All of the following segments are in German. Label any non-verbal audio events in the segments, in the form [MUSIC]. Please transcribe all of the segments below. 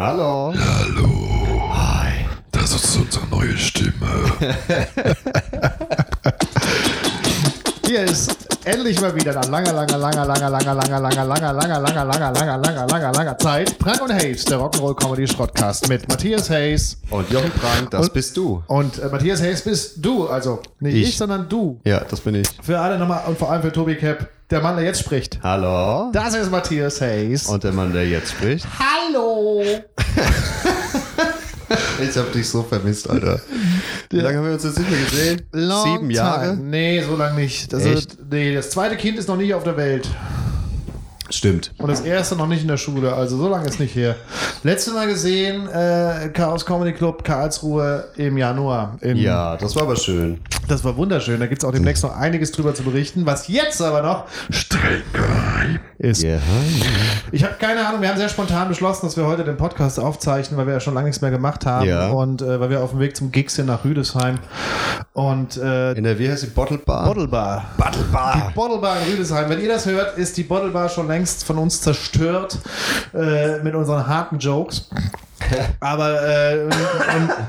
Hallo. Hallo. Hi. Das ist unsere neue Stimme. [LAUGHS] Hier ist endlich mal wieder nach langer, langer, langer, langer, langer, langer, langer, langer, langer, langer, langer, langer, langer, langer, langer Zeit. Prank und Hayes, der Rock'n'Roll Comedy Schrottcast mit Matthias Hayes. Und Jochen Prank, das Und- bist du. Und äh, Matthias Hayes bist du, also nicht ich, Ich. sondern du. Ja, das bin ich. Für alle nochmal und vor allem für Tobi Cap, der Mann, der jetzt spricht. Hallo. Das ist Matthias Hayes. Und der Mann, der jetzt spricht. Hallo. Ich hab dich so vermisst, Alter. Wie lange haben wir uns jetzt nicht mehr gesehen? Long Sieben Jahre? Time. Nee, so lange nicht. Das, Echt? nee, das zweite Kind ist noch nicht auf der Welt. Stimmt. Und das erste noch nicht in der Schule, also so lange ist nicht her. Letztes Mal gesehen, äh, Chaos Comedy Club Karlsruhe im Januar. Im, Ja, das war aber schön. Das war wunderschön. Da gibt es auch demnächst noch einiges drüber zu berichten. Was jetzt aber noch streng geheim ist. Ja. Ich habe keine Ahnung, wir haben sehr spontan beschlossen, dass wir heute den Podcast aufzeichnen, weil wir ja schon lange nichts mehr gemacht haben. Ja. Und äh, weil wir auf dem Weg zum Gig sind nach Rüdesheim. Und äh, In der, wie heißt die Bottle Bar? Bottle Bar. Bottle Bar. Bottle Bar in Rüdesheim. Wenn ihr das hört, ist die Bottle Bar schon längst von uns zerstört äh, mit unseren harten Jokes. [LAUGHS] Aber äh,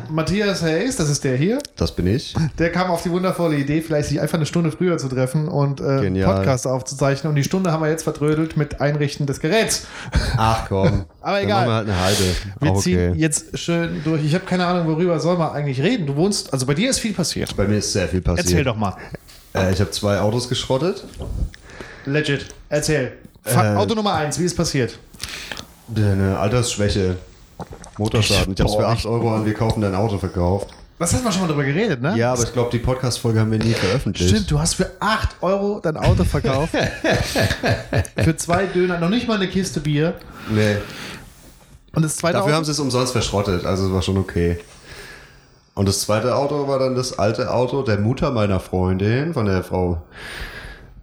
Matthias Hayes, das ist der hier, Das bin ich. der kam auf die wundervolle Idee, vielleicht sich einfach eine Stunde früher zu treffen und äh, Genial. Podcast aufzuzeichnen. Und die Stunde haben wir jetzt vertrödelt mit Einrichten des Geräts. Ach komm. [LAUGHS] Aber Dann egal. machen wir halt eine halbe. Wir Auch ziehen okay. jetzt schön durch. Ich habe keine Ahnung, worüber soll man eigentlich reden. Du wohnst, also bei dir ist viel passiert. Bei mir ist sehr viel passiert. Erzähl doch mal. Äh, ich habe zwei Autos geschrottet. Legit. Erzähl. Äh, Auto Nummer eins, wie ist passiert? Eine Altersschwäche. Motorschaden. Ich habe es für Boah, 8 Euro an Wir kaufen dein Auto verkauft. Was hast du schon mal drüber geredet, ne? Ja, aber ich glaube, die Podcast-Folge haben wir nie veröffentlicht. Stimmt, du hast für 8 Euro dein Auto verkauft. [LAUGHS] für zwei Döner, noch nicht mal eine Kiste Bier. Nee. Und das zweite Dafür haben Auto? sie es umsonst verschrottet, also es war schon okay. Und das zweite Auto war dann das alte Auto der Mutter meiner Freundin, von der Frau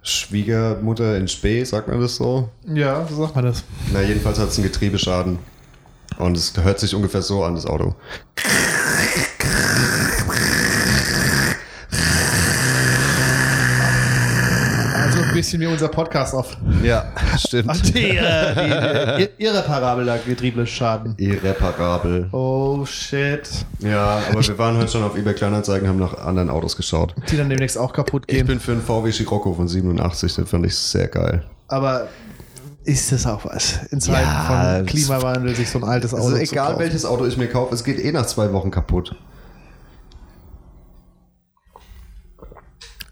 Schwiegermutter in Spee, sagt man das so? Ja, so sagt man das. Na, jedenfalls hat es einen Getriebeschaden. Und es hört sich ungefähr so an, das Auto. Also ein bisschen wie unser Podcast auf. Ja, stimmt. Die, äh, die, die irreparabler Getriebesschaden. Irreparabel. Oh shit. Ja, aber wir waren heute schon auf eBay Kleinanzeigen, haben nach anderen Autos geschaut. Die dann demnächst auch kaputt Ich gehen. bin für einen VW Scirocco von 87, den fand ich sehr geil. Aber ist das auch was? In Zeiten Ja, von Klimawandel sich so ein altes Auto Also egal kaufen. welches Auto ich mir kaufe, es geht eh nach zwei Wochen kaputt.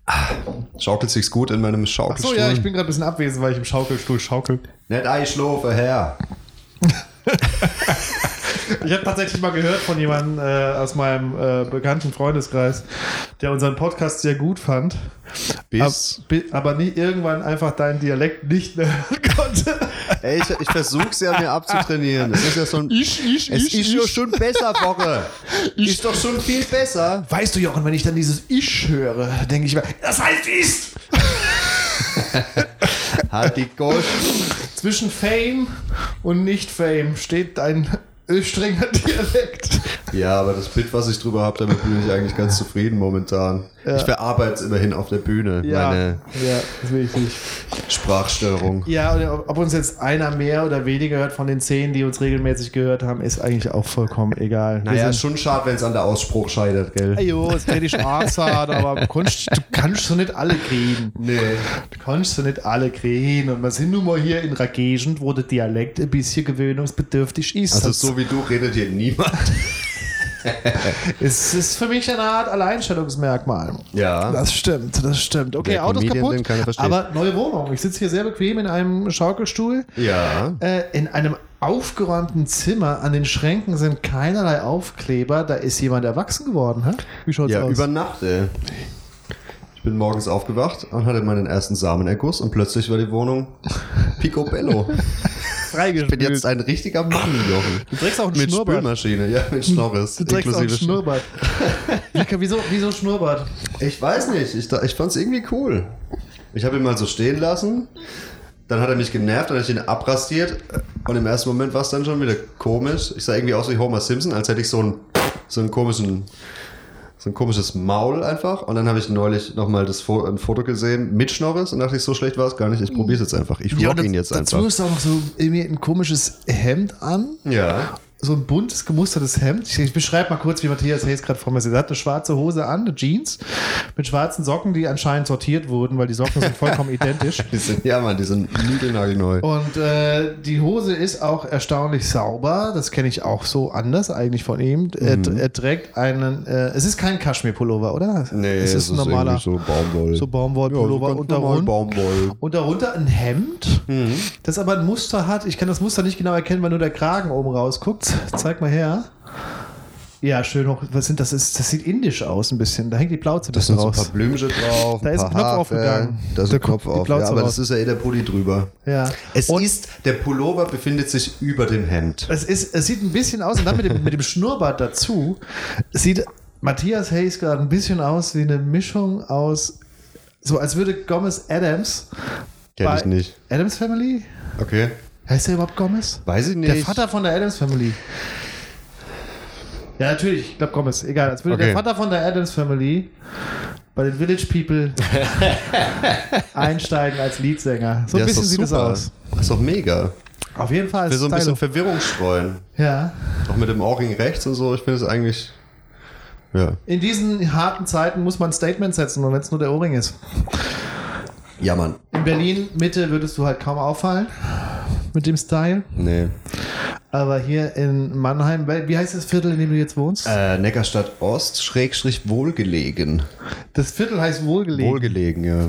Ah, Schaukelt sich's gut in meinem Schaukelstuhl? so, ja, ich bin gerade ein bisschen abwesend, weil ich im Schaukelstuhl schaukel. Nicht einschlafen, Herr. Ich habe tatsächlich mal gehört von jemandem äh, aus meinem äh, bekannten Freundeskreis, der unseren Podcast sehr gut fand, Bis. ab, bi- aber nie irgendwann einfach deinen Dialekt nicht mehr hören konnte. Ey, ich, ich versuch's ja mir abzutrainieren. Es ist ja so ein. Ich, ich, es ich, ist ich. schon besser, Woche. Ist doch schon viel besser. Weißt du, Jochen, wenn ich dann dieses Ich höre, denke ich mir, das heißt ist! Halt die Gosch. Zwischen Fame und Nicht-Fame steht dein Östringer Dialekt. Ja, aber das Bild, was ich drüber habe, damit bin ich eigentlich ganz zufrieden momentan. Ich verarbeite es immerhin auf der Bühne, meine ja, das will ich nicht. Sprachstörung. Ja, und ob uns jetzt einer mehr oder weniger hört von den zehn, die uns regelmäßig gehört haben, ist eigentlich auch vollkommen egal. Naja, ist schon schade, wenn es an der Ausspruch scheitert, gell? Jo, es hätte ich auch gesagt, aber du kannst, du kannst so nicht alle kriegen. Nee. Du kannst so nicht alle kriegen. Und wir sind nun mal hier in einer Gegend, wo der Dialekt ein bisschen gewöhnungsbedürftig ist. Also Das- so wie du redet hier niemand. [LAUGHS] es ist für mich eine Art Alleinstellungsmerkmal. Ja. Das stimmt, das stimmt. Okay, Der Autos Comedian, kaputt, aber neue Wohnung. Ich sitze hier sehr bequem in einem Schaukelstuhl. Ja. Äh, in einem aufgeräumten Zimmer. An den Schränken sind keinerlei Aufkleber. Da ist jemand erwachsen geworden. Hä? Wie schaut's Ja, aus? über Nacht, ey. Ich bin morgens aufgewacht und hatte meinen ersten Samenerguss und plötzlich war die Wohnung [LAUGHS] picobello. Ich bin jetzt ein richtiger Mann, Jochen. Du trägst auch einen Mit Schnurrbart. Spülmaschine, ja, mit Schnorres. Du trägst auch einen Schnurrbart. [LAUGHS] Wie- wieso, wieso Schnurrbart? Ich weiß nicht, ich, ich fand's irgendwie cool. Ich habe ihn mal so stehen lassen, dann hat er mich genervt, dann habe ich ihn abrasiert und im ersten Moment war es dann schon wieder komisch. Ich sah irgendwie aus wie Homer Simpson, als hätte ich so einen, so einen komischen, so ein komisches Maul einfach. Und dann habe ich neulich nochmal das Fo ein Foto gesehen mit Schnorres und dachte ich, so schlecht war es gar nicht. Ich probiere es jetzt einfach. Ich vlog ihn jetzt dazu einfach. hast du auch noch so irgendwie ein komisches Hemd an Ja. So ein buntes, gemustertes Hemd. Ich, ich beschreibe mal kurz, wie Matthias Hayes gerade vor mir sitzt. Er hat eine schwarze Hose an, eine Jeans mit schwarzen Socken, die anscheinend sortiert wurden, weil die Socken sind vollkommen [LAUGHS] identisch. Die sind, ja, Mann, die sind niegelnagelneu. Und äh, die Hose ist auch erstaunlich sauber. Das kenne ich auch so anders eigentlich von ihm. Er, er trägt einen. Äh, es ist kein Kaschmir-Pullover, oder? Nee, es ist ein normaler so Baumwoll. so Baumwoll-Pullover Ja, so und, darun- Baumwoll. und darunter ein Hemd, das aber ein Muster hat. Ich kann das Muster nicht genau erkennen, weil nur der Kragen oben rausguckt. Zeig mal her. Ja, schön hoch. Was sind das? Ist, das sieht indisch aus ein bisschen. Da hängt die Plauze ein Da bisschen sind so ein raus. paar Blümchen drauf. Da ist ein Knopf aufgegangen. Da ist Da ein Knopf auf. Ja, aber raus. das ist ja eh der Pulli drüber. Ja. Es Und- ist, der Pullover befindet sich über dem Hemd. Es, ist, es sieht ein bisschen aus, und dann mit dem, mit dem Schnurrbart dazu, sieht Matthias Hayes gerade ein bisschen aus wie eine Mischung aus, so als würde Gomez Adams. Kenn ich nicht. Adams Family? Okay. Heißt der überhaupt Gomez? Weiß ich nicht. Der Vater von der Adams Family. Ja, natürlich, ich glaube Gomez. Egal, als würde Okay. der Vater von der Adams Family bei den Village People [LAUGHS] einsteigen als Leadsänger. So ein Ja, bisschen sieht es super. aus. Ist doch mega. Auf jeden Fall. Will so ein bisschen Stylo. Verwirrung streuen. Ja. Auch mit dem Ohrring rechts und so. Ich finde es eigentlich. Ja. In diesen harten Zeiten muss man Statement setzen, und wenn es nur der Ohrring ist. Ja, Mann. In Berlin Mitte würdest du halt kaum auffallen mit dem Style. Nee. Aber hier in Mannheim, wie heißt das Viertel, in dem du jetzt wohnst? Äh, Neckarstadt Ost, Schrägstrich wohlgelegen. Das Viertel heißt wohlgelegen. Wohlgelegen, ja.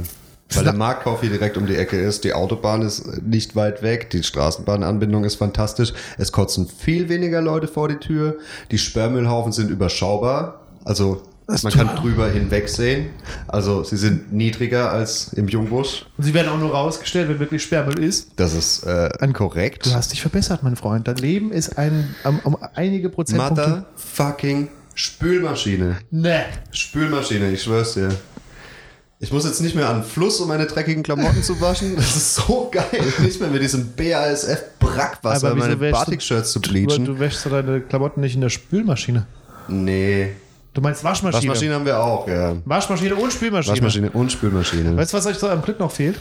Weil der Marktkauf hier direkt um die Ecke ist. Die Autobahn ist nicht weit weg. Die Straßenbahnanbindung ist fantastisch. Es kotzen viel weniger Leute vor die Tür. Die Sperrmüllhaufen sind überschaubar. Also man kann drüber hinwegsehen. Also sie sind niedriger als im Jungbusch. Und sie werden auch nur rausgestellt, wenn wirklich Sperrmüll ist. Das ist äh, korrekt. Du hast dich verbessert, mein Freund. Dein Leben ist ein, um, um einige Prozentpunkte. Motherfucking Spülmaschine. Ne. Spülmaschine, ich schwör's dir. Ich muss jetzt nicht mehr an den Fluss, um meine dreckigen Klamotten zu waschen. Das ist so geil. Nicht mehr mit diesem BASF-Brackwasser meine du- Batik-Shirts zu Du, bleachen. du wäschst doch deine Klamotten nicht in der Spülmaschine. Nee. Du meinst Waschmaschine. Waschmaschine haben wir auch, ja. Waschmaschine und Spülmaschine. Waschmaschine und Spülmaschine. Weißt du, was euch zu eurem Glück noch fehlt?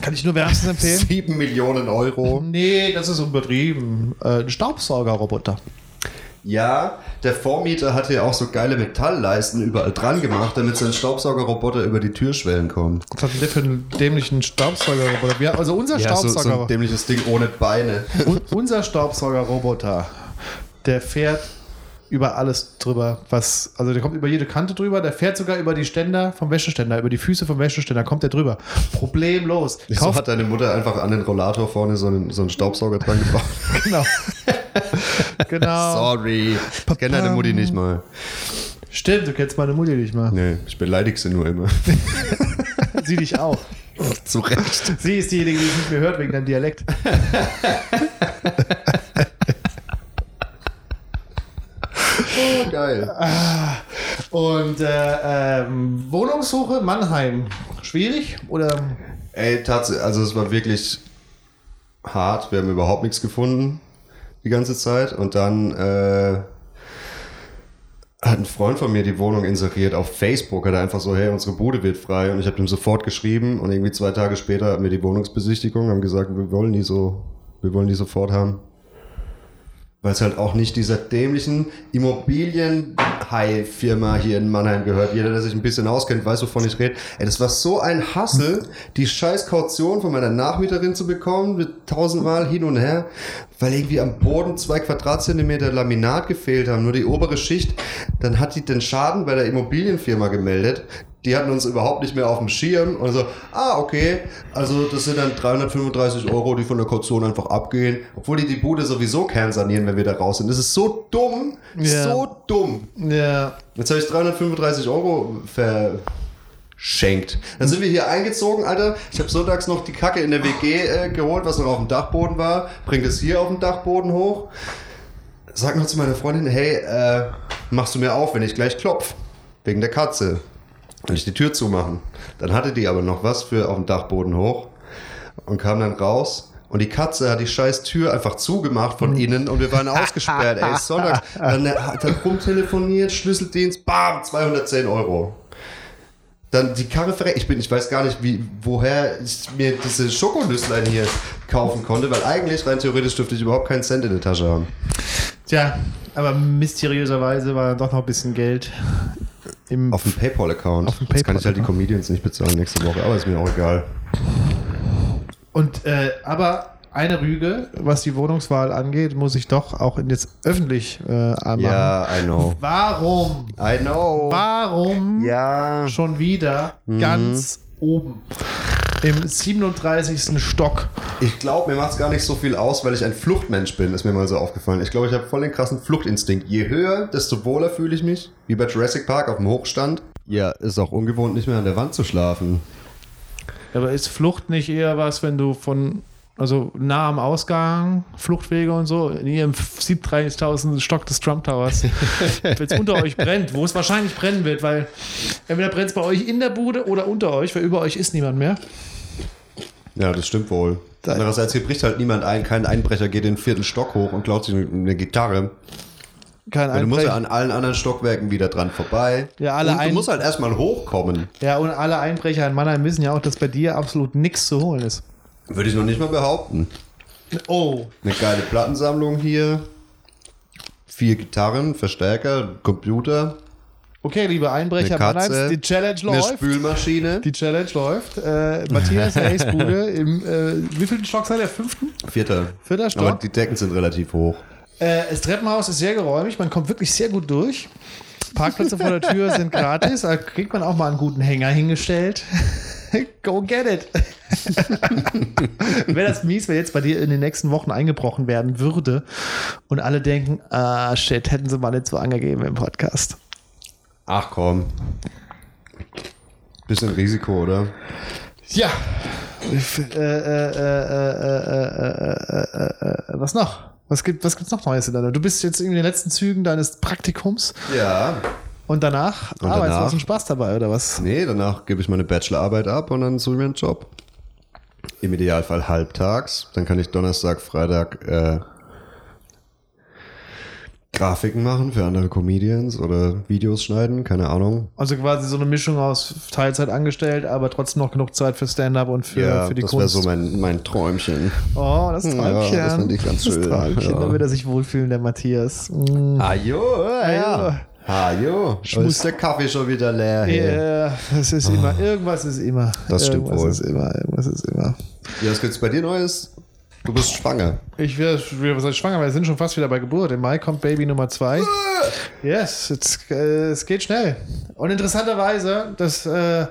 Kann ich nur wärmstens empfehlen. 7 Millionen Euro. Nee, das ist übertrieben. Äh, ein Staubsaugerroboter. Ja, der Vormieter hat hier auch so geile Metallleisten überall dran gemacht, damit sein Staubsaugerroboter über die Türschwellen kommt. Was hat denn der für einen dämlichen Staubsaugerroboter? Wir, also unser Ja, so, so Staubsauger, ein dämliches Ding ohne Beine. un, unser Staubsaugerroboter, der fährt über alles drüber, was, also der kommt über jede Kante drüber, der fährt sogar über die Ständer vom Wäscheständer, über die Füße vom Wäscheständer, kommt der drüber. Problemlos. Wieso Kauf, hat deine Mutter einfach an den Rollator vorne so einen, so einen Staubsauger dran gebaut? [LAUGHS] genau. [LAUGHS] genau. Sorry. Ich kenne deine Mutti nicht mal. Stimmt, du kennst meine Mutti nicht mal. Nee, ich beleidige sie nur immer. [LAUGHS] Sie dich auch. Zu Recht. Sie ist diejenige, die es nicht mehr hört wegen deinem Dialekt. Geil. Und äh, ähm, Wohnungssuche Mannheim. Schwierig? Oder Ey, tatsächlich, also es war wirklich hart. Wir haben überhaupt nichts gefunden die ganze Zeit. Und dann äh, hat ein Freund von mir die Wohnung inseriert auf Facebook. Hat er einfach so, hey, unsere Bude wird frei. Und ich habe ihm sofort geschrieben. Und irgendwie zwei Tage später hatten wir die Wohnungsbesichtigung. Haben gesagt, wir wollen die so, wir wollen die sofort haben. Weil es halt auch nicht dieser dämlichen Immobilien-High-Firma hier in Mannheim gehört. Jeder, der sich ein bisschen auskennt, weiß, wovon ich rede. Ey, das war so ein Hassel, die scheiß Kaution von meiner Nachmieterin zu bekommen, mit tausendmal hin und her, weil irgendwie am Boden zwei Quadratzentimeter Laminat gefehlt haben, nur die obere Schicht. Dann hat die den Schaden bei der Immobilienfirma gemeldet. Die hatten uns überhaupt nicht mehr auf dem Schirm und so, ah, okay, also das sind dann 335 Euro, die von der Kaution einfach abgehen, obwohl die die Bude sowieso kernsanieren, wenn wir da raus sind. Das ist so dumm, Ja. so dumm. ja. Jetzt habe ich 335 Euro verschenkt. Dann sind wir hier eingezogen, Alter. Ich habe sonntags noch die Kacke in der WG äh, geholt, was noch auf dem Dachboden war. Bringt es hier auf dem Dachboden hoch. Sag noch zu meiner Freundin, hey, äh, machst du mir auf, wenn ich gleich klopf? Wegen der Katze. Will ich die Tür zumachen. Dann hatte die aber noch was für auf dem Dachboden hoch und kam dann raus. Und die Katze hat die scheiß Tür einfach zugemacht von innen und wir waren ausgesperrt. Ey, [LAUGHS] Sonntag. Dann hat er rumtelefoniert, Schlüsseldienst, bam, 210 Euro. Dann die Karre verreckt. Ich bin, ich weiß gar nicht, wie, woher ich mir diese Schokonüsslein hier kaufen konnte, weil eigentlich rein theoretisch dürfte ich überhaupt keinen Cent in der Tasche haben. Tja, aber mysteriöserweise war doch noch ein bisschen Geld im Auf dem Paypal-Account. Auf dem Jetzt kann ich halt die. Comedians nicht bezahlen nächste Woche, aber ist mir auch egal. Und äh, aber eine Rüge, was die Wohnungswahl angeht, muss ich doch auch jetzt öffentlich äh, anmachen. Ja, I know. Warum? I know. Warum Ja. schon wieder ganz oben im 37. Stock? Ich glaube, mir macht es gar nicht so viel aus, weil ich ein Fluchtmensch bin, ist mir mal so aufgefallen. Ich glaube, ich habe voll den krassen Fluchtinstinkt. Je höher, desto wohler fühle ich mich. Wie bei Jurassic Park auf dem Hochstand. Ja, ist auch ungewohnt, nicht mehr an der Wand zu schlafen. Aber ist Flucht nicht eher was, wenn du von also nah am Ausgang, Fluchtwege und so, in ihrem 37.000 Stock des Trump Towers, [LAUGHS] wenn es unter euch brennt, wo es wahrscheinlich brennen wird, weil entweder brennt es bei euch in der Bude oder unter euch, weil über euch ist niemand mehr. Ja, das stimmt wohl. Andererseits, hier bricht halt niemand ein. Kein Einbrecher geht den vierten Stock hoch und klaut sich eine Gitarre. Kein Weil du musst ja Einbrecher. an allen anderen Stockwerken wieder dran vorbei. Ja, alle und du musst halt erstmal hochkommen. Ja, und alle Einbrecher in Mannheim wissen ja auch, dass bei dir absolut nichts zu holen ist. Würde ich noch nicht mal behaupten. Oh, Eine geile Plattensammlung hier. Vier Gitarren, Verstärker, Computer, okay, liebe Einbrecher Eine Katze, die Challenge eine läuft. Spülmaschine. Die Challenge läuft. Äh, Matthias Ace [LAUGHS] Bude im äh, wie viel Stock seid ihr? Fünften? Vierter. Vierter Stock? Aber die Decken sind relativ hoch. Äh, das Treppenhaus ist sehr geräumig, man kommt wirklich sehr gut durch. Parkplätze vor der Tür sind gratis, da kriegt man auch mal einen guten Hänger hingestellt. [LAUGHS] Go get it. Wäre das mies, wenn jetzt bei dir in den nächsten Wochen eingebrochen werden würde und alle denken, ah shit, hätten sie mal nicht so angegeben im Podcast. Ach komm. Bisschen Risiko, oder? Ja. Was noch? Was gibt was gibt's noch Neues in deiner? Du bist jetzt in den letzten Zügen deines Praktikums. Ja. Und danach und arbeitest danach, ah, du Spaß dabei, oder was? Nee, danach gebe ich meine Bachelorarbeit ab und dann suche ich mir einen Job. Im Idealfall halbtags. Dann kann ich Donnerstag, Freitag äh, Grafiken machen für andere Comedians oder Videos schneiden, keine Ahnung. Also quasi so eine Mischung aus Teilzeit angestellt, aber trotzdem noch genug Zeit für Stand-up und für, ja, für die das wäre Kunst. so mein, mein Träumchen. oh, das Träumchen. Ja, das find ich ganz Das schön. Träumchen, Ja. da wird er sich wohlfühlen, der Matthias. Mm. Ajo, ja. Ajo. Ich muss- der Kaffee schon wieder leer hier. Ja, es ist immer, irgendwas ist immer. Das stimmt irgendwas wohl. ist immer, irgendwas ist immer. Ja, was gibt's bei dir Neues? Du bist schwanger. Ich werde, heißt schwanger, wir sind schon fast wieder bei Geburt. Im Mai kommt Baby Nummer zwei. Yes, it's, äh, es geht schnell. Und interessanterweise, das äh,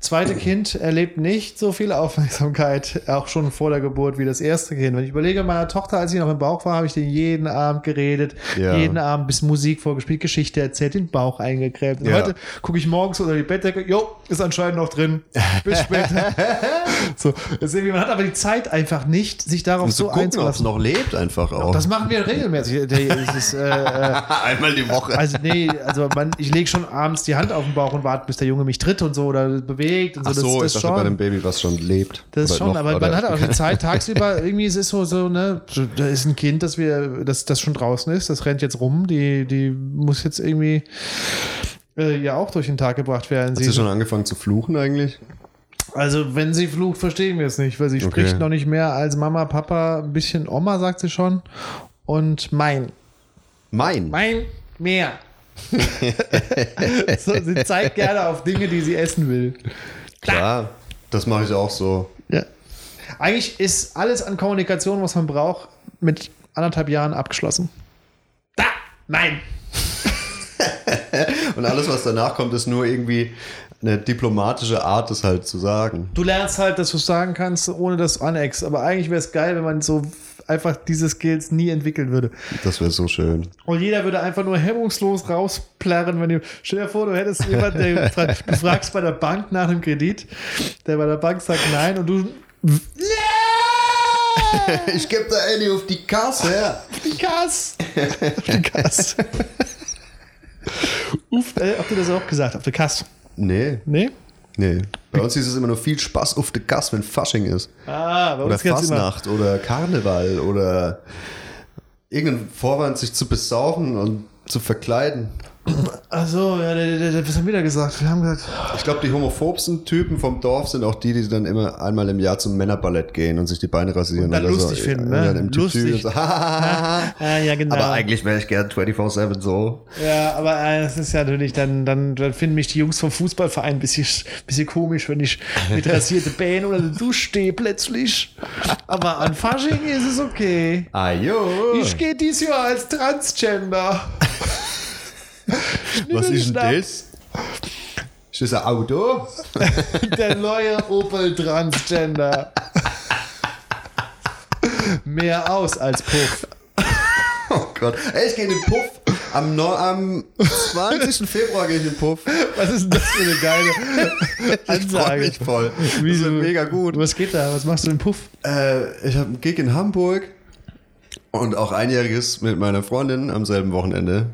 zweite Kind erlebt nicht so viel Aufmerksamkeit, auch schon vor der Geburt, wie das erste Kind. Wenn ich überlege, meiner Tochter, als sie noch im Bauch war, habe ich den jeden Abend geredet, Ja. jeden Abend bis Musik vorgespielt, Geschichte erzählt, den Bauch eingecremt. Und Ja. heute gucke ich morgens unter die Bettdecke, jo, ist anscheinend noch drin. Bis später. [LAUGHS] so, deswegen, man hat aber die Zeit einfach nicht, sich darauf so gucken, einzulassen. noch lebt einfach auch. Das machen wir regelmäßig. [LAUGHS] Ist, äh, äh, Einmal die Woche. also nee, also man, ich lege schon abends die Hand auf den Bauch und warte, bis der Junge mich tritt und so oder bewegt und so. Ach so, das, ich das dachte bei dem schon. Baby, was schon lebt. Das Oder schon, noch- aber man hat auch die Zeit [LAUGHS] tagsüber, irgendwie es ist so, so, ne, da ist ein Kind, das wir, das, das schon draußen ist, das rennt jetzt rum, die, die muss jetzt irgendwie äh, ja auch durch den Tag gebracht werden. Hat sie schon angefangen zu fluchen eigentlich? Also, wenn sie flucht, verstehen wir es nicht, weil sie Okay. spricht noch nicht mehr als Mama, Papa, ein bisschen Oma, sagt sie schon. Und mein. Mein. Mein mehr. [LAUGHS] so, sie zeigt gerne auf Dinge, die sie essen will. Klar, das mache ich auch so. Ja. Eigentlich ist alles an Kommunikation, was man braucht, mit anderthalb Jahren abgeschlossen. Da! Nein! [LAUGHS] Und alles, was danach kommt, ist nur irgendwie eine diplomatische Art, das halt zu sagen. Du lernst halt, dass du es sagen kannst, ohne das Annex. Aber eigentlich wäre es geil, wenn man so einfach diese Skills nie entwickeln würde. Das wäre so schön. Und jeder würde einfach nur hemmungslos rausplärren, wenn du. Stell dir vor, du hättest jemanden, der [LAUGHS] du fragst bei der Bank nach einem Kredit, der bei der Bank sagt nein und du. [LAUGHS] Ich gebe da Annie auf die Kasse her. Die Gas! Die Gas. [LAUGHS] Uff, äh, habt ihr das auch gesagt? Auf der Kass? Nee, Nee? Nee. Bei uns hieß es immer nur viel Spaß auf der Gas, wenn Fasching ist. Ah, bei Oder uns immer. Fasnacht oder Karneval oder irgendein Vorwand, sich zu besaufen und zu verkleiden. Achso, ja, der, der, der, was haben wir da gesagt? Wir haben gesagt, Ich glaube, die homophobsten Typen vom Dorf sind auch die, die dann immer einmal im Jahr zum Männerballett gehen und sich die Beine rasieren. Und dann oder lustig so. finden, Und ne? dann im Lustig. Und so. [LAUGHS] ja, ja, genau. Aber eigentlich wäre ich gern 24-7 so. Ja, aber äh, es ist ja natürlich, dann, dann, dann finden mich die Jungs vom Fußballverein ein bisschen, bisschen komisch, wenn ich mit [LAUGHS] rasierte Beinen oder der Dusche stehe plötzlich. Aber an Fasching ist es okay. Ajo. Ich gehe dieses Jahr als Transgender. Was ist denn das? Ist das ein Auto? [LAUGHS] Der neue Opel Transgender. Mehr aus als Puff. Oh Gott. Ey, ich gehe in den Puff. Am, no am 20. Februar gehe ich in den Puff. Was ist denn das für eine geile Ich freue Ansage? mich voll. Das wird mega gut. Was geht da? Was machst du im Puff? Äh, ich habe einen Gig in Hamburg und auch einjähriges mit meiner Freundin am selben Wochenende.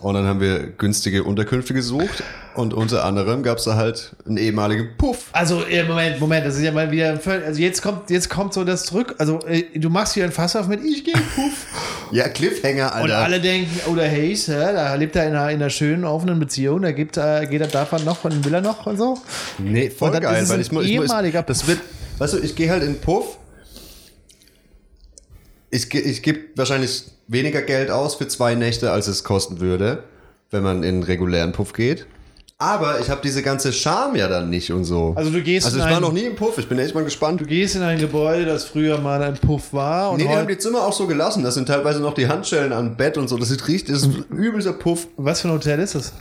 Und dann haben wir günstige Unterkünfte gesucht und unter anderem gab es da halt einen ehemaligen Puff. Also, äh, Moment, Moment, das ist ja mal wieder völlig, also jetzt kommt, jetzt kommt so das zurück. Also, äh, du machst hier ein Fass auf mit Ich gehe Puff. [LAUGHS] Ja, Cliffhanger, Und Alter. alle denken, oder Hayes, hä, da lebt er in einer, in einer schönen, offenen Beziehung, da gibt, äh, geht er davon noch und will er noch und so. nee, voll Und geil, weil ich, ich, ehemaliger ich das wird, weißt du, ich gehe halt in Puff. Ich, ge- ich gebe wahrscheinlich weniger Geld aus für zwei Nächte, als es kosten würde, wenn man in einen regulären Puff geht. Aber ich habe diese ganze Charme ja dann nicht und so. Also du gehst Also in ich war ein- noch nie im Puff, ich bin echt mal gespannt. Du gehst in ein Gebäude, das früher mal ein Puff war und Nee, die haben die Zimmer auch so gelassen. Das sind teilweise noch die Handschellen am Bett und so. Das sieht richtig, das ist ein übelster Puff. was für ein Hotel ist es?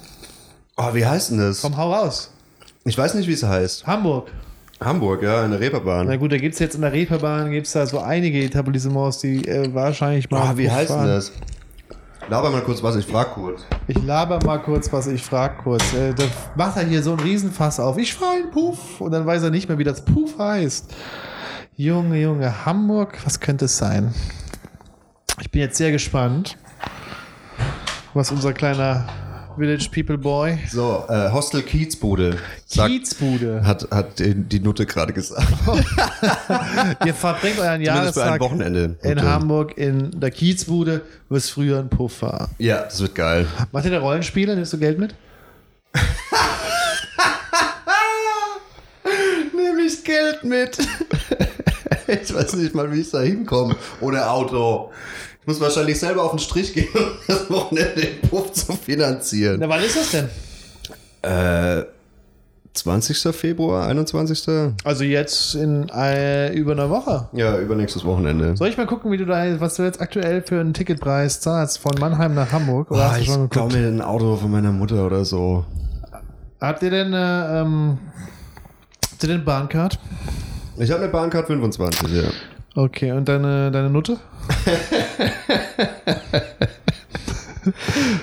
Oh, wie heißt denn das? Komm, hau raus. Ich weiß nicht, wie es heißt. Hamburg. Hamburg, ja, in der Reeperbahn. Na gut, da gibt es jetzt in der Reeperbahn gibt's da so einige Etablissements, die äh, wahrscheinlich mal. Ah, wie heißt denn das? Laber mal kurz was, ich frag kurz. Ich laber mal kurz was, ich frag kurz. Äh, da macht er hier so einen Riesenfass auf. Ich fahre einen Puff und dann weiß er nicht mehr, wie das Puff heißt. Junge, Junge, Hamburg, was könnte es sein? Ich bin jetzt sehr gespannt, was unser kleiner Village People Boy So, äh, Hostel Kiezbude. Sagt, Kiezbude. hat, hat die, Nutte gerade gesagt. [LAUGHS] Ihr verbringt euren Jahrestag Wochenende. in ähm, Hamburg in der Kiezbude, was früher ein Puff war. Ja, das wird geil. Macht ihr da Rollenspiele? Nimmst du Geld mit? [LAUGHS] Nehme ich Geld mit. [LAUGHS] ich weiß nicht mal, wie ich da hinkomme. Ohne Auto. Ich muss wahrscheinlich selber auf den Strich gehen, [LAUGHS] um das Wochenende im Puff zu finanzieren. Na, wann ist das denn? Äh, 20. Februar, 21. Also jetzt in äh, über einer Woche. Ja, übernächstes Wochenende. Soll ich mal gucken, wie du da, was du jetzt aktuell für einen Ticketpreis zahlst von Mannheim nach Hamburg? Oder Boah, hast du ich schon glaube geguckt? mir ein Auto von meiner Mutter oder so. Habt ihr denn, äh, ähm, habt ihr denn Bahncard? Ich habe eine Bahncard 25, ja. Okay, und deine, deine Nutte? [LAUGHS]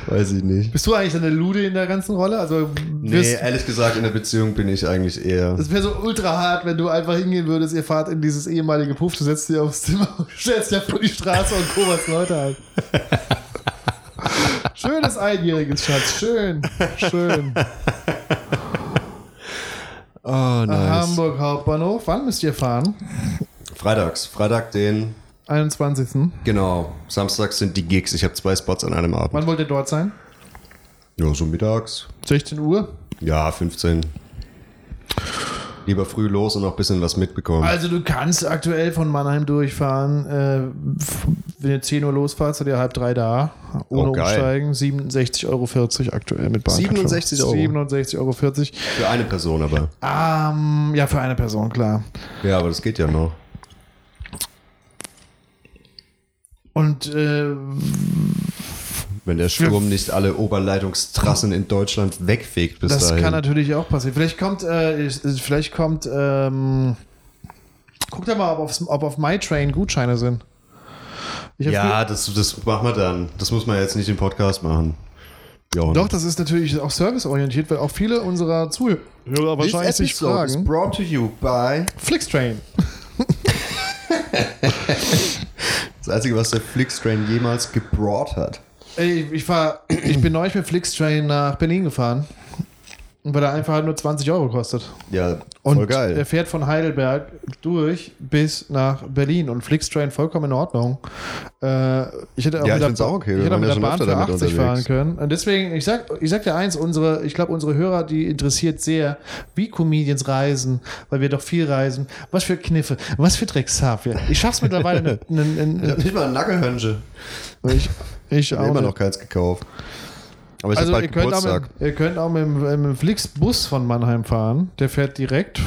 Weiß ich nicht. Bist du eigentlich eine Lude in der ganzen Rolle? Also Nee, ehrlich gesagt, in der Beziehung bin ich eigentlich eher. das wäre so ultra hart, wenn du einfach hingehen würdest, ihr fahrt in dieses ehemalige Puff, du setzt dich aufs Zimmer und [LAUGHS] stellst dich vor die Straße und koberst Leute ein. [LAUGHS] Schönes Einjähriges, Schatz. Schön. Schön. Oh, nice. Hamburg Hauptbahnhof. Wann müsst ihr fahren? Freitags. Freitag den. 21. Genau. Samstags sind die Gigs. Ich habe zwei Spots an einem Abend. Wann wollt ihr dort sein? Ja, so mittags. 16 Uhr. Ja, 15. Lieber früh los und noch ein bisschen was mitbekommen. Also du kannst aktuell von Mannheim durchfahren. Äh, wenn ihr 10 Uhr losfahrt, seid ihr halb drei da. Ohne Oh, umsteigen. 67,40 Euro aktuell mit Bahn. 67 Euro? 67,40 Euro. Für eine Person aber. Ähm, ja, für eine Person, klar. Ja, aber das geht ja noch. Und äh, Wenn der Sturm nicht alle Oberleitungstrassen in Deutschland wegfegt bis das dahin. kann natürlich auch passieren. Vielleicht kommt, äh, vielleicht kommt, ähm, guck mal, ob auf, ob auf MyTrain Gutscheine sind. Ja, das, das machen wir dann. Das muss man jetzt nicht im Podcast machen. Ja, Doch, das ist natürlich auch serviceorientiert, weil auch viele unserer Zuhörer wahrscheinlich sich fragen. brought to you by. Flixtrain. [LAUGHS] [LAUGHS] Das Einzige, was der Flixtrain jemals gebrought hat. Ey, ich, fahr, ich bin neulich mit Flixtrain nach Berlin gefahren. Weil er einfach nur 20 Euro kostet. Ja, Und voll geil. der fährt von Heidelberg durch bis nach Berlin und Flixtrain vollkommen in Ordnung. Äh, ich hätte auch Ja, mit ich der, find's auch okay. ich hätte auch mit der Bahn für damit 80 fahren unterwegs. können. Und deswegen, ich sag, ich sag dir eins, unsere, ich glaube, unsere Hörer, die interessiert sehr, wie Comedians reisen, weil wir doch viel reisen. Was für Kniffe, was für Dreckshaft. wir- Ich schaff's mittlerweile. [LAUGHS] ne, ne, Ich ne, hab nicht mal ein Nackelhörnchen. ich ich Ich habe auch immer noch keins gekauft. Aber ich Also hab ihr bald könnt, auch Geburtstag. mit, ihr könnt auch mit, dem- mit Flixbus von Mannheim fahren. Der fährt direkt.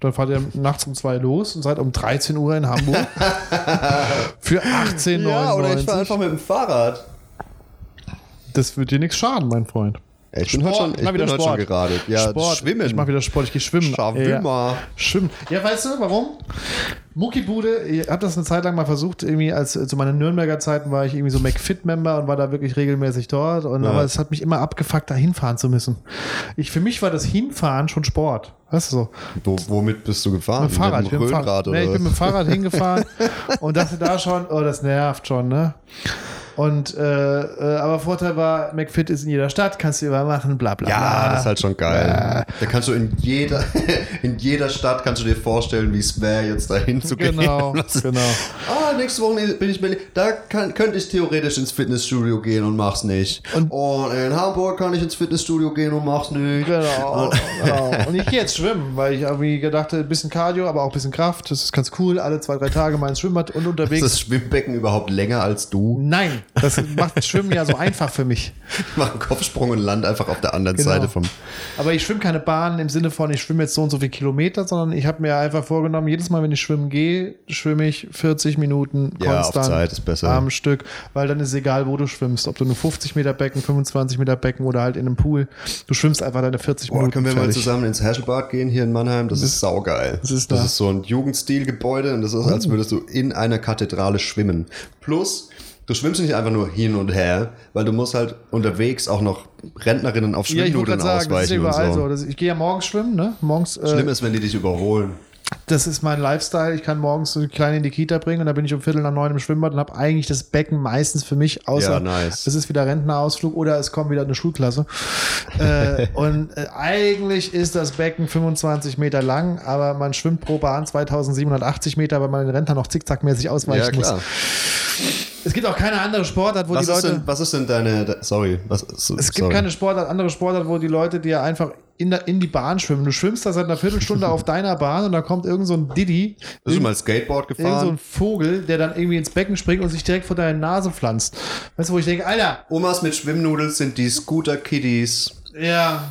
Dann fahrt ihr nachts um zwei los und seid um 13 Uhr in Hamburg. [LAUGHS] Für 18,99. Ja, oder ich fahre einfach mit dem Fahrrad. das wird dir nichts schaden, mein Freund. Ich bin heute schon, ich ich bin wieder heute Sport. schon geradelt. Ja, Sport. schwimmen. Ich mach wieder Sport. Ich gehe schwimmen. Schwimmer. Ja, schwimmen. Ja, weißt du, warum? Muckibude, ich habe das eine Zeit lang mal versucht, irgendwie als zu meinen Nürnberger Zeiten war ich irgendwie so McFit-Member und war da wirklich regelmäßig dort. Und, Ja. Aber es hat mich immer abgefuckt, da hinfahren zu müssen. Ich, für mich war das Hinfahren schon Sport. Weißt du so? Wo, womit bist du gefahren? Mit dem Fahrrad. Mit Ich dem bin, mit dem Röhnrad Fahrrad. oder Nee, ich bin mit dem Fahrrad [LAUGHS] hingefahren und dachte da schon, oh, das nervt schon, ne? Und äh, äh, aber Vorteil war, McFit ist in jeder Stadt, kannst du überall machen, bla bla Ja, bla. das ist halt schon geil. Da kannst du in jeder, [LAUGHS] in jeder Stadt kannst du dir vorstellen, wie es wäre, jetzt dahin zu gehen. Genau, Und [LAUGHS] das- genau. Ah, nächste Woche bin ich in Berlin. Da kann, könnte ich theoretisch ins Fitnessstudio gehen und mach's nicht. Und- Und, in Hamburg kann ich ins Fitnessstudio gehen und mach's nicht. Genau, genau. Und ich gehe jetzt schwimmen, weil ich irgendwie gedacht habe, ein bisschen Cardio, aber auch ein bisschen Kraft. Das ist ganz cool. Alle zwei, drei Tage mal ins Schwimmbad und Ist unterwegs. das Schwimmbecken überhaupt länger als du? Nein, das macht das Schwimmen ja so einfach für mich. Ich mach einen Kopfsprung und land einfach auf der anderen Genau. Seite vom. Aber ich schwimme keine Bahn im Sinne von, ich schwimme jetzt so und so viele Kilometer, sondern ich habe mir einfach vorgenommen, jedes Mal, wenn ich schwimmen gehe, schwimme ich 40 Minuten Ja, auf konstant Zeit ist besser. am Stück, weil dann ist egal, wo du schwimmst. Ob du nur 50 Meter Becken, 25 Meter Becken oder halt in einem Pool. Du schwimmst einfach deine 40 Boah, Minuten. können wir mal fertig. zusammen ins Hasselbad gehen hier in Mannheim? Das ist saugeil. Was ist das da? Oh. ist so ein Jugendstilgebäude und das ist, als würdest du in einer Kathedrale schwimmen. Plus, du schwimmst nicht einfach nur hin und her, weil du musst halt unterwegs auch noch Rentnerinnen auf Ja, Schwimmnudeln gerade sagen, das ist ja ausweichen und überall so. so. Ich gehe ja morgens schwimmen, ne? Morgens, äh, Schlimm ist, wenn die dich überholen. das ist mein Lifestyle. Ich kann morgens so klein in die Kita bringen und da bin ich um Viertel nach neun im Schwimmbad und habe eigentlich das Becken meistens für mich, außer Ja, nice. es ist wieder Rentnerausflug oder es kommt wieder eine Schulklasse. äh, und äh, eigentlich ist das Becken 25 Meter lang, aber man schwimmt pro Bahn 2780 Meter, weil man den Rentner noch zickzackmäßig ausweichen Ja, klar. muss. Es gibt auch keine andere Sportart, wo Was die Leute. denn, was ist denn deine. de- Sorry. Was, so, Es gibt sorry. keine Sportart, andere Sportart, wo die Leute dir einfach in, der, in die Bahn schwimmen. Du schwimmst da seit einer Viertelstunde auf deiner Bahn und da kommt irgend so ein Diddy, Bist du mal Skateboard irgend so gefahren? ein Vogel, der dann irgendwie ins Becken springt und sich direkt vor deine Nase pflanzt. Weißt du, wo ich denke, Alter, Omas mit Schwimmnudeln sind die Scooter-Kiddies ja.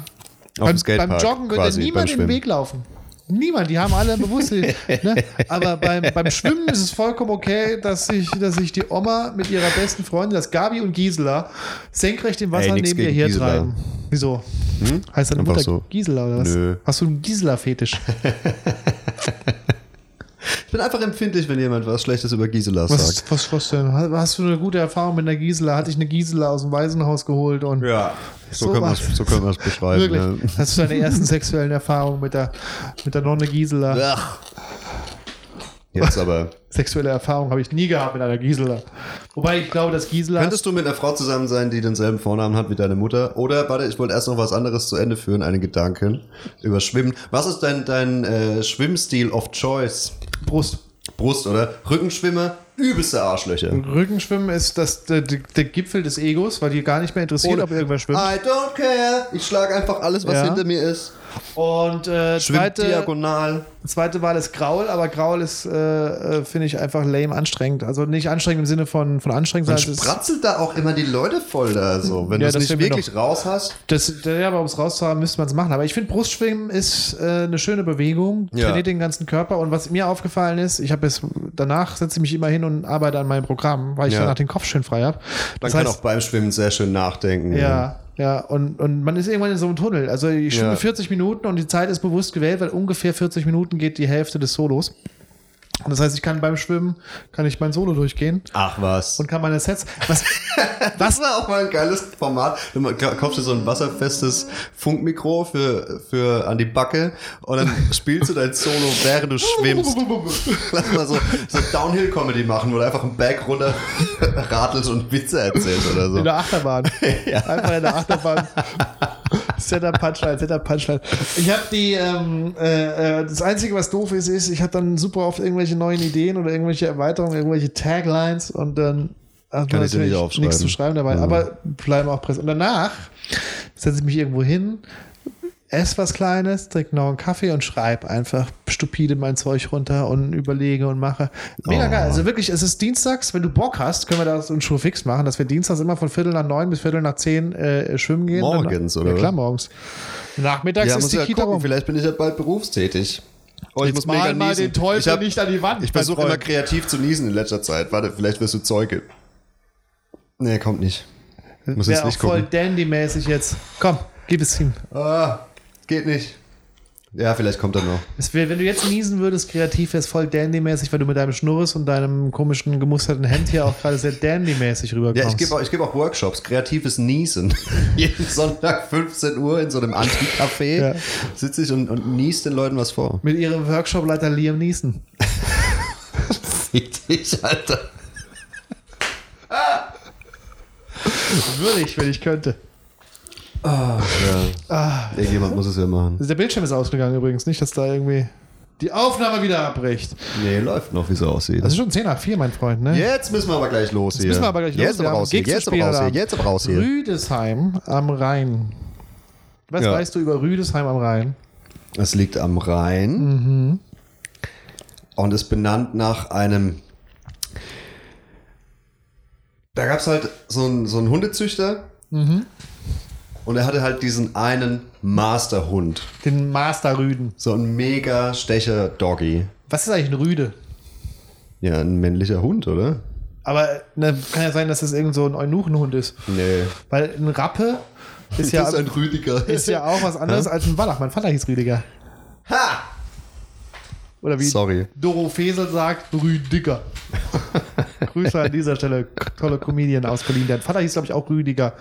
Beim, beim Joggen dir niemand den Schwimmen. Weg laufen. Niemand, die haben alle Bewusstsein. [LAUGHS] ne? Aber beim, beim Schwimmen ist es vollkommen okay, dass sich dass sich die Oma mit ihrer besten Freundin, das Gabi und Gisela, senkrecht im Wasser Ey, neben ihr hertreiben. Wieso? Heißt deine Einfach Mutter so. Gisela oder was? Nö. Hast du einen Gisela-Fetisch? [LAUGHS] Ich bin einfach empfindlich, wenn jemand was Schlechtes über Gisela Was, sagt. was, was denn? Hast du eine gute Erfahrung mit einer Gisela? Hatte ich eine Gisela aus dem Waisenhaus geholt und Ja, so, So können wir es so beschreiben. wirklich. Ja. Hast du deine ersten sexuellen Erfahrungen mit der, mit der Nonne Gisela? Ach. Jetzt aber. Sexuelle Erfahrung habe ich nie gehabt mit einer Gisela. Wobei ich glaube, dass Gisela. Könntest du mit einer Frau zusammen sein, die denselben Vornamen hat wie deine Mutter? Oder, warte, ich wollte erst noch was anderes zu Ende führen, einen Gedanken über Schwimmen. Was ist dein, dein äh, Schwimmstil of choice? Brust. Brust, oder? Rückenschwimmer, übelste Arschlöcher. Rückenschwimmen ist das, der, der Gipfel des Egos, weil die gar nicht mehr interessiert, Ohne- ob irgendwer schwimmt. I don't care. Ich schlage einfach alles, was Ja. hinter mir ist. Und äh, zweite, diagonal. zweite Wahl ist Graul, aber Graul ist, äh, äh, finde ich, einfach lame anstrengend. Also nicht anstrengend im Sinne von, von anstrengend, Man sondern es ist- spratzelt da auch immer die Leute voll da so. Wenn Ja, du es das nicht wirklich raus hast. Das, ja, aber um es rauszuhaben, müsste man es machen. Aber ich finde, Brustschwimmen ist äh, eine schöne Bewegung, Ja. trainiert den ganzen Körper. Und was mir aufgefallen ist, ich habe es danach setze ich mich immer hin und arbeite an meinem Programm, weil ich Ja. danach den Kopf schön frei habe. Man Das kann heißt, auch beim Schwimmen sehr schön nachdenken. ja, ja, und, und man ist irgendwann in so einem Tunnel. Also ich schwimme Ja. 40 Minuten und die Zeit ist bewusst gewählt, weil ungefähr 40 Minuten geht die Hälfte des Solos. Und das heißt, ich kann beim Schwimmen, kann ich mein Solo durchgehen Ach was. und kann meine Sets. Was, [LAUGHS] Das war auch mal ein geiles Format. Du kaufst dir so ein wasserfestes Funkmikro für, für an die Backe und dann [LAUGHS] spielst du dein Solo, während du schwimmst. [LAUGHS] Lass mal so, so Downhill-Comedy machen, wo du einfach einen Berg runter radelst und Witze erzählst oder so. in der Achterbahn. Einfach in der Achterbahn. Setup Punchline, Setup Punchline. Ich habe die, ähm, äh, äh, das Einzige, was doof ist, ist, ich habe dann super oft irgendwelche neuen Ideen oder irgendwelche Erweiterungen, irgendwelche Taglines und dann hat man natürlich nichts zu schreiben dabei. Ja. Aber bleiben auch präsent. Und danach setze ich mich irgendwo hin, esse was Kleines, trinke noch einen Kaffee und schreibe einfach stupide mein Zeug runter und überlege und mache. Mega Oh. geil. Also wirklich, es ist dienstags, wenn du Bock hast, können wir das einen Schuh fix machen, dass wir dienstags immer von Viertel nach neun bis Viertel nach zehn äh, schwimmen gehen. Morgens, oder Ja, klar, morgens. Nachmittags Ja, ist muss die ja Kita gucken, rum. vielleicht bin ich ja bald berufstätig. Oh, ich muss mega mal niesen. den Teufel hab- nicht an die Wand. Ich versuche immer kreativ zu niesen in letzter Zeit. Warte, vielleicht wirst du Zeuge. Nee, kommt nicht. Muss Wäre ins auch Licht voll gucken. Dandy-mäßig jetzt. Komm, gib es ihm. Ah, geht nicht. Ja, vielleicht kommt er noch. Wär, wenn du jetzt niesen würdest, kreativ wäre es voll Dandy-mäßig, weil du mit deinem Schnurres und deinem komischen gemusterten Hemd hier auch gerade sehr Dandy-mäßig rüberkommst. Ja, ich gebe auch, ich geb auch Workshops, kreatives Niesen. [LAUGHS] Jeden Sonntag 15 Uhr in so einem Anti-Café Ja. sitze ich und, und nies den Leuten was vor. Mit ihrem Workshop-Leiter Liam Neeson. [LAUGHS] Fick dich, Alter. Würde ich, wenn ich könnte. Ja. Ah. Irgendjemand muss es ja machen. Der Bildschirm ist ausgegangen übrigens, nicht, dass da irgendwie die Aufnahme wieder abbricht. Nee, läuft noch, wie es aussieht. Das ist schon 10 nach 4, mein Freund, ne? Jetzt müssen wir aber gleich los hier. müssen wir aber gleich los. Jetzt aber raus hier. Jetzt aber raus hier. Jetzt aber raus hier. Rüdesheim am Rhein. Was Ja. weißt du über Rüdesheim am Rhein? Es liegt am Rhein und ist benannt nach einem. Da gab es halt so einen, so einen Hundezüchter und er hatte halt diesen einen Masterhund. Den Master Rüden. So ein mega stecher Doggy. Was ist eigentlich ein Rüde? Ja, ein männlicher Hund, oder? Aber ne, kann ja sein, dass das irgend so ein Eunuchenhund ist. Nee. Weil ein Rappe [LAUGHS] ist ja, ist ein Rüdiger. [LAUGHS] ist ja auch was anderes als ein Wallach. Mein Vater hieß Rüdiger. Ha! Oder wie Sorry. Doro Fesel sagt, Rüdiger. [LAUGHS] Grüße an dieser Stelle. Tolle Comedian aus Berlin. Der Vater hieß, glaube ich, auch Rüdiger.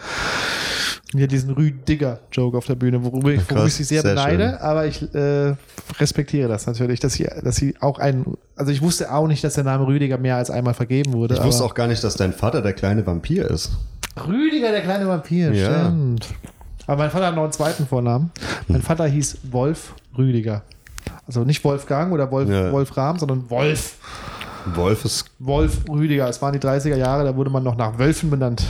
Hier diesen Rüdiger-Joke auf der Bühne, worüber ich, worüber ich sie sehr, sehr beneide. schön. Aber ich äh, respektiere das natürlich, dass sie, dass sie auch ein. Also ich wusste auch nicht, dass der Name Rüdiger mehr als einmal vergeben wurde. Ich wusste auch gar nicht, dass dein Vater der kleine Vampir ist. Rüdiger, der kleine Vampir, Ja. stimmt. Aber mein Vater hat noch einen zweiten Vornamen. Mein Vater hieß Wolf Rüdiger. Also nicht Wolfgang oder Wolf, Ja. Wolf Rahm, sondern Wolf. Wolf ist. Wolf Rüdiger. Es waren die 30er Jahre, da wurde man noch nach Wölfen benannt.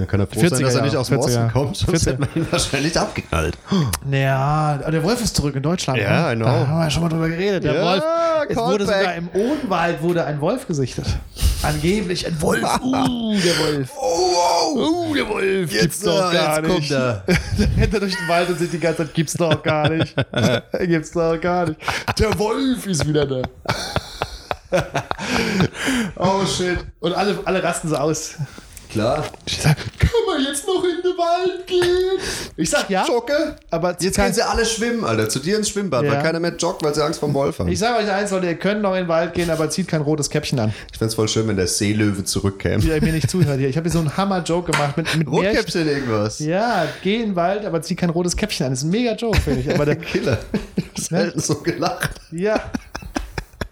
Ja, kann er froh 40er sein, dass er nicht aus dem 40er Osten Jahre. kommt, sonst 40er. hätte man ihn wahrscheinlich abgeknallt. Naja, der Wolf ist zurück in Deutschland. Ja, ne? Know. Da haben wir ja schon mal drüber geredet. Der Ja, Wolf. Es wurde Callback. sogar im Odenwald wurde ein Wolf gesichtet. Angeblich ein Wolf. [LAUGHS] Uh, der Wolf. Oh, wow. Uh, der Wolf. Jetzt, äh, jetzt kommt er. [LAUGHS] Da rennt er durch den Wald und sieht die ganze Zeit, gibt's doch gar nicht. [LAUGHS] gibt's doch gar nicht. Der Wolf ist wieder da. oh shit. Und alle, alle rasten so aus. Klar. Ich sag, kann man jetzt noch in den Wald gehen? Ich sag ja, Jogge. aber Jetzt gehen sie alle schwimmen, Alter. Zu dir ins Schwimmbad, Ja. weil keiner mehr joggt, weil sie Angst vom Wolf haben. ich Ich, sage euch eins, Leute, ihr könnt noch in den Wald gehen, aber zieht kein rotes Käppchen an. fände es voll schön, wenn der Seelöwe zurückkäme. Wie ihr mir nicht zuhört hier. Ich habe hier so einen Hammer-Joke gemacht mit, mit Märchen. Rotkäppchen irgendwas. Ja, geh in den Wald, aber zieh kein rotes Käppchen an. Das ist ein mega Joke, finde ich. Aber der, [LAUGHS] Killer. [LAUGHS] Selten so gelacht. ja.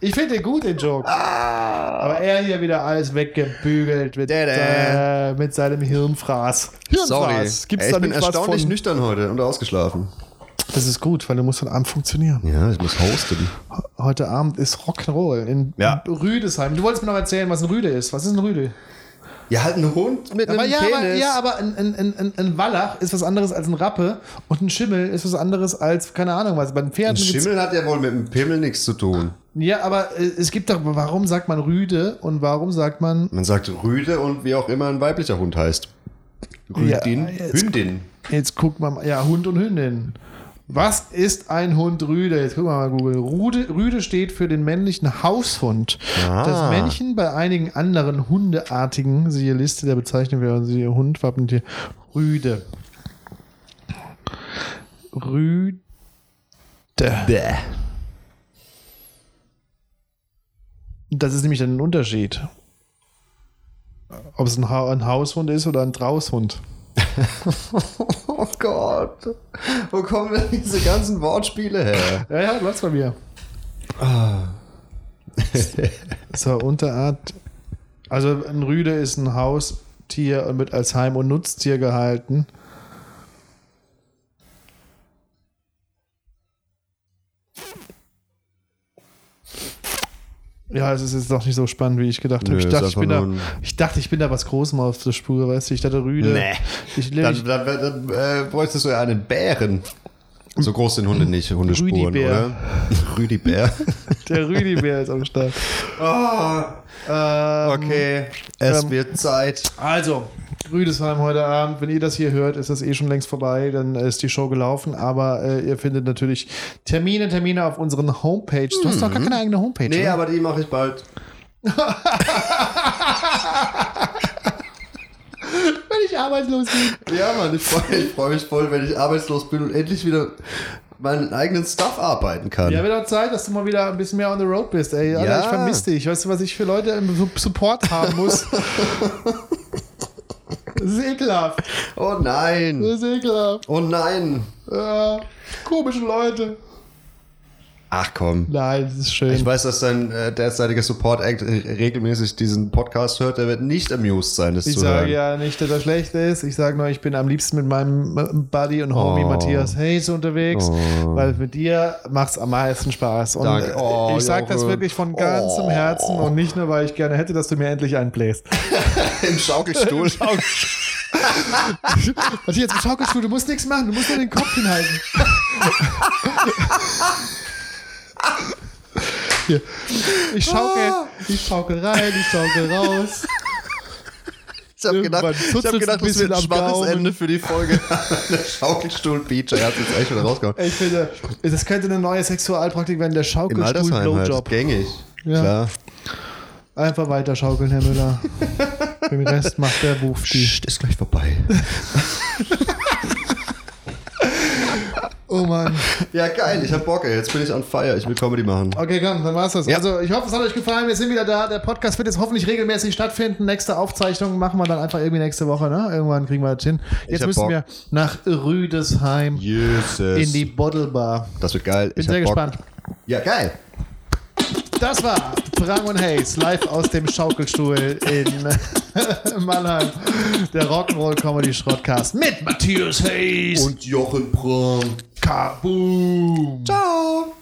Ich finde den gut, den Joke. Aber er hier wieder alles weggebügelt mit, äh, mit seinem Hirnfraß. Sorry. Hirnfraß. Gibt's Ey, ich bin erstaunlich von? nüchtern heute und ausgeschlafen. Das ist gut, weil du musst heute Abend funktionieren. Ja, ich muss hosten. Heute Abend ist Rock'n'Roll in Ja. Rüdesheim. Du wolltest mir noch erzählen, was ein Rüde ist. Was ist ein Rüde? Ja, halt ein Hund mit Aber einem ja, aber, Penis. ja, aber ein, ein, ein, ein- ein Wallach ist was anderes als ein Rappe und ein Schimmel ist was anderes als, keine Ahnung was. Bei den Pferden ein Schimmel hat ja wohl mit dem Pimmel nichts zu tun. Ja, aber äh, es gibt doch, warum sagt man Rüde und warum sagt man. Man sagt Rüde und wie auch immer ein weiblicher Hund heißt. Rüdin, Ja, jetzt- Hündin. Jetzt guck mal, ja, Hund und Hündin. Was ist ein Hund Rüde? Jetzt gucken wir mal Google. Rüde, Rüde steht für den männlichen Haushund. Ah. Das Männchen bei einigen anderen Hundeartigen, siehe Liste der Bezeichnungen, wir siehe Hund, Wappentier, Rüde. Rüde. Bäh. Das ist nämlich dann ein Unterschied. Ob es ein, ha ein Haushund ist oder ein Traushund. [LAUGHS] Oh Gott. Wo kommen denn diese ganzen Wortspiele her? Ja, ja, läuft's bei mir. [LAUGHS] So, Unterart. Also ein Rüde ist ein Haustier und wird als Heim- und Nutztier gehalten. Ja, es ist jetzt doch nicht so spannend, wie ich gedacht habe. Nö, Ich, dachte, ich, bin da, ich dachte, ich bin da was Großem auf der Spur, weißt du? Ich dachte, Rüde. Nee. Ich, Dann, dann, dann, äh, bräuchtest du ja einen Bären. So groß sind Hunde nicht, Hundespuren, Rüdi-Bär. oder? [LAUGHS] Rüdi-Bär. [LAUGHS] der Rüdi-Bär ist am Start. Ah, Ähm, okay, es ähm, wird Zeit. Also, Rüdesheim heute Abend. Wenn ihr das hier hört, ist das eh schon längst vorbei. Dann ist die Show gelaufen. Aber äh, ihr findet natürlich Termine, Termine auf unseren Homepages. Du hast doch gar keine eigene Homepage. Nee, oder? aber die mache ich bald. [LAUGHS] wenn ich arbeitslos bin. Ja, Mann, ich freue ich freu mich voll, wenn ich arbeitslos bin und endlich wieder meinen eigenen Stuff arbeiten kann. Ja, auch Zeit, dass du mal wieder ein bisschen mehr on the road bist, ey. Alter, Ja. ich vermisse dich. Weißt du, was ich für Leute im Su- Support haben muss? [LAUGHS] das ist ekelhaft. oh nein. Das ist ekelhaft. Oh nein. Ja, komische Leute. Ach komm. Nein, das ist schön. Ich weiß, dass dein äh, derzeitiger Support-Act re- regelmäßig diesen Podcast hört. Der wird nicht amused sein, das Ich zu sage hören. ja nicht, dass er schlecht ist. Ich sage nur, ich bin am liebsten mit meinem äh, Buddy und Homie Oh. Matthias Hayes unterwegs, Oh. weil mit dir macht es am meisten Spaß. Und Danke. äh, Oh, ich sage das wirklich von ganzem Oh. Herzen und nicht nur, weil ich gerne hätte, dass du mir endlich einen bläst. [LAUGHS] [LAUGHS] Im Schaukelstuhl. Matthias, im Schaukelstuhl, du musst nichts machen, du musst nur den Kopf hinhalten. [LAUGHS] Hier. Ich schaukel, ich schaukel rein, ich schaukel raus. Ich habe gedacht, ich hab gedacht das wird ein schwaches. Ende für die Folge. [LAUGHS] der Schaukelstuhl-Feature. Er hat jetzt echt wieder rausgehauen. Ich finde, das könnte eine neue Sexualpraktik werden, der Altersheim halt. Schaukelstuhl-Blowjob. Gängig. Ja. Klar. Einfach weiter schaukeln, Herr Müller. [LAUGHS] Den Rest macht der Wufti. Ist gleich vorbei. [LAUGHS] Oh Mann. [LAUGHS] Ja, geil. Ich hab Bock, ey. Jetzt bin ich on fire. Ich will Comedy machen. Okay, komm, dann war's das. Ja. Also, ich hoffe, es hat euch gefallen. Wir sind wieder da. Der Podcast wird jetzt hoffentlich regelmäßig stattfinden. Nächste Aufzeichnung machen wir dann einfach irgendwie nächste Woche, ne? Irgendwann kriegen wir das hin. Jetzt müssen Bock. wir nach Rüdesheim Jesus. in die Bottle Bar. das wird geil. Bin ich sehr gespannt. Ja, geil. Das war Prang und Hayes live aus dem Schaukelstuhl in [LAUGHS] Mannheim. Der Rock'n'Roll Comedy Schrottcast mit Matthias Hayes. Und Jochen Prang. Kaboom. Ciao.